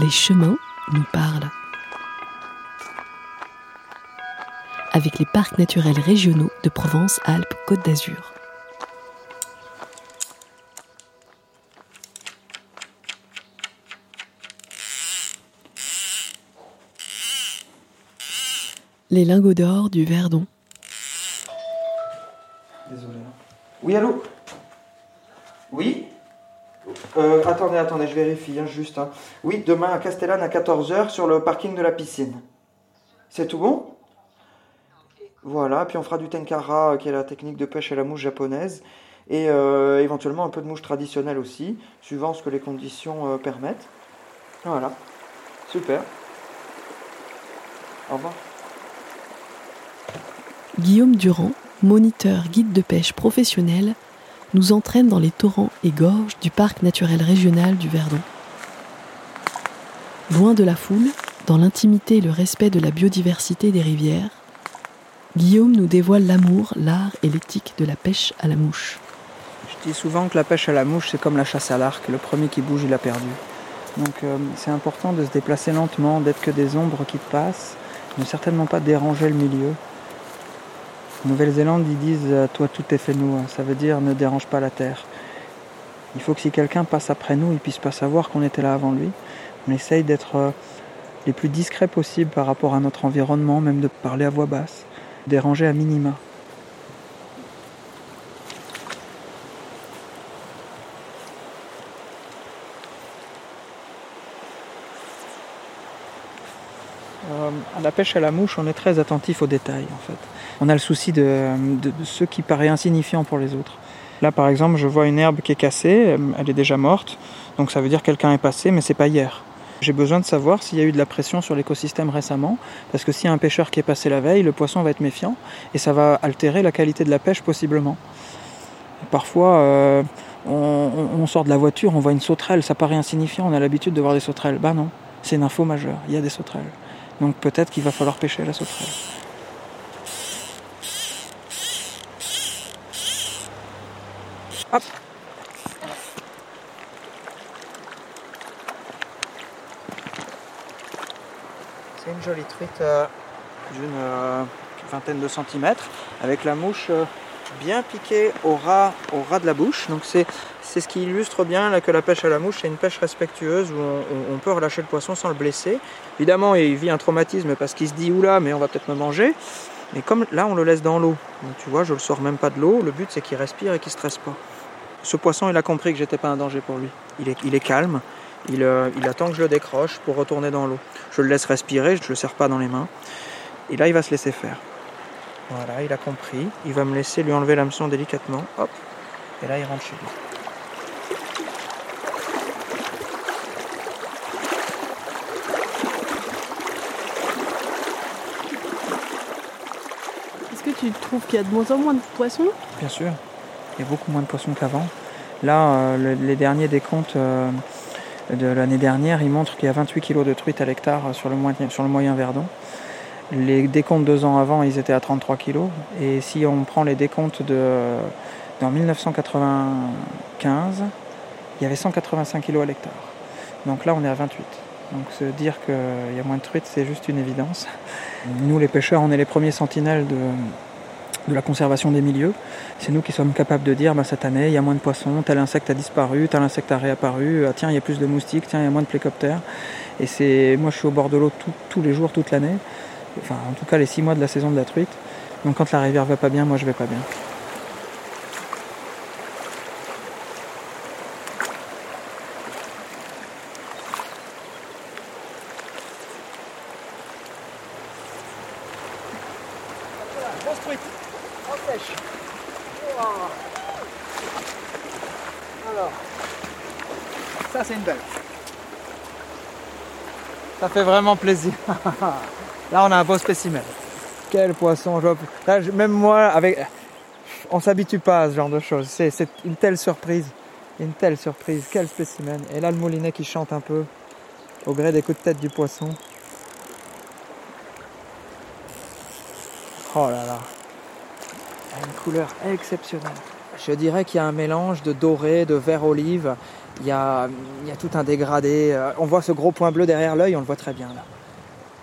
Les chemins nous parlent. Avec les parcs naturels régionaux de Provence-Alpes-Côte d'Azur. Les lingots d'or du Verdon. Désolé. Oui, allô? Oui? Euh, Attendez, attendez, je vérifie, hein, juste. hein. Oui, demain à Castellane à 14h sur le parking de la piscine. C'est tout bon? Voilà, puis on fera du tenkara, euh, qui est la technique de pêche à la mouche japonaise, et euh, éventuellement un peu de mouche traditionnelle aussi, suivant ce que les conditions permettent. Voilà, super. Au revoir. Guillaume Durand, moniteur guide de pêche professionnel, nous entraîne dans les torrents et gorges du parc naturel régional du Verdon. Loin de la foule, dans l'intimité et le respect de la biodiversité des rivières, Guillaume nous dévoile l'amour, l'art et l'éthique de la pêche à la mouche. Je dis souvent que la pêche à la mouche, c'est comme la chasse à l'arc. Le premier qui bouge, il a perdu. Donc euh, c'est important de se déplacer lentement, d'être que des ombres qui passent, ne certainement pas déranger le milieu. En Nouvelle-Zélande, ils disent euh, Toi, tout est fait nous. Ça veut dire ne dérange pas la terre. Il faut que si quelqu'un passe après nous, il puisse pas savoir qu'on était là avant lui. On essaye d'être euh, les plus discrets possible par rapport à notre environnement, même de parler à voix basse, déranger à minima. Euh, à la pêche à la mouche, on est très attentif aux détails en fait. On a le souci de, ce qui paraît insignifiant pour les autres. Là par exemple, je vois une herbe qui est cassée, elle est déjà morte, donc ça veut dire que quelqu'un est passé, mais c'est pas hier. J'ai besoin de savoir s'il y a eu de la pression sur l'écosystème récemment, parce que s'il y a un pêcheur qui est passé la veille, le poisson va être méfiant et ça va altérer la qualité de la pêche possiblement. Parfois, euh, on, sort de la voiture, on voit une sauterelle, ça paraît insignifiant, on a l'habitude de voir des sauterelles. Bah non, c'est une info majeure, il y a des sauterelles. Donc peut-être qu'il va falloir pêcher la sauterelle. Hop C'est une jolie truite euh, d'une euh, vingtaine de centimètres avec la mouche euh, bien piquée au ras, au ras de la bouche. Donc c'est ce qui illustre bien là, que la pêche à la mouche, c'est une pêche respectueuse où on, peut relâcher le poisson sans le blesser. Évidemment, il vit un traumatisme parce qu'il se dit oula, mais on va peut-être me manger. Mais comme là, on le laisse dans l'eau. Donc tu vois, je le sors même pas de l'eau. Le but, c'est qu'il respire et qu'il stresse pas. Ce poisson, il a compris que j'étais pas un danger pour lui. Il est, il est calme. Il, euh, il, attend que je le décroche pour retourner dans l'eau. Je le laisse respirer, je ne le serre pas dans les mains. Et là, il va se laisser faire. Voilà, il a compris. Il va me laisser lui enlever l'hameçon délicatement. Hop. Et là, il rentre chez lui. Est-ce que tu trouves qu'il y a de moins en moins de poissons? Bien sûr. Il y a beaucoup moins de poissons qu'avant. Là, euh, le, les derniers décomptes euh, de l'année dernière, ils montrent qu'il y a 28 kg de truites à l'hectare sur le, moyen, sur le moyen Verdon. Les décomptes deux ans avant, ils étaient à 33 kg. Et si on prend les décomptes de, dans 1995, il y avait 185 kg à l'hectare. Donc là, on est à 28. Donc se dire qu'il y a moins de truites, c'est juste une évidence. Nous, les pêcheurs, on est les premiers sentinelles de, de la conservation des milieux. C'est nous qui sommes capables de dire, bah, cette année, il y a moins de poissons, tel insecte a disparu, tel insecte a réapparu, ah, tiens, il y a plus de moustiques, tiens, il y a moins de plécoptères. Et c'est, moi, je suis au bord de l'eau tous les jours, toute l'année. Enfin, en tout cas, les six mois de la saison de la truite. Donc quand la rivière va pas bien, moi, je vais pas bien. Alors, ça c'est une belle. Ça fait vraiment plaisir. Là on a un beau spécimen. Quel poisson. Je... Même moi, avec, on s'habitue pas à ce genre de choses. C'est, une telle surprise. Une telle surprise. Quel spécimen. Et là le moulinet qui chante un peu au gré des coups de tête du poisson. Oh là là. Une couleur exceptionnelle. je dirais qu'il y a un mélange de doré, de vert olive. Il y a, il y a tout un dégradé. Euh, On voit ce gros point bleu derrière l'œil, on le voit très bien là.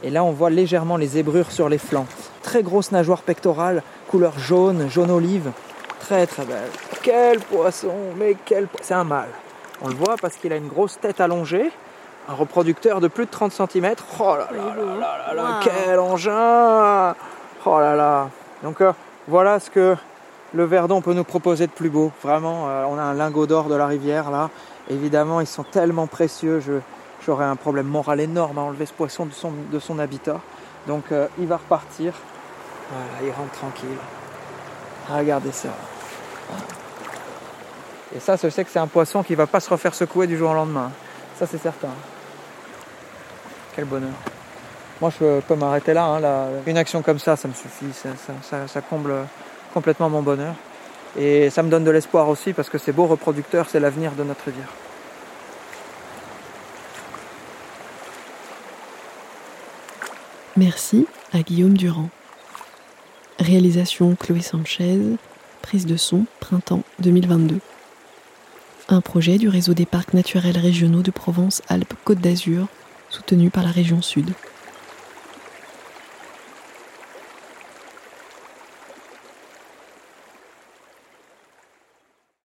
Et là, on voit légèrement les zébrures sur les flancs. Très grosse nageoire pectorale, couleur jaune, jaune olive. Très très belle. Quel poisson, mais quel po- C'est un mâle. On le voit parce qu'il a une grosse tête allongée, un reproducteur de plus de 30 cm. Oh là là beau, là là là là, Waouh. quel engin Oh là là Donc euh, voilà ce que le Verdon peut nous proposer de plus beau. Vraiment, euh, on a un lingot d'or de la rivière là. Évidemment, ils sont tellement précieux. Je, j'aurais un problème moral énorme à enlever ce poisson de son, habitat. Donc euh, il va repartir. Voilà, il rentre tranquille. Regardez ça. Et ça, je sais que c'est un poisson qui va pas se refaire secouer du jour au lendemain. Ça, c'est certain. Quel bonheur. Moi, je peux m'arrêter là, hein. Une action comme ça, ça me suffit. Ça- ça comble complètement mon bonheur. Et ça me donne de l'espoir aussi parce que ces beaux reproducteurs, c'est l'avenir de notre rivière. Merci à Guillaume Durand. Réalisation Chloé Sanchez, prise de son printemps 2022. Un projet du réseau des parcs naturels régionaux de Provence-Alpes-Côte d'Azur, soutenu par la région Sud.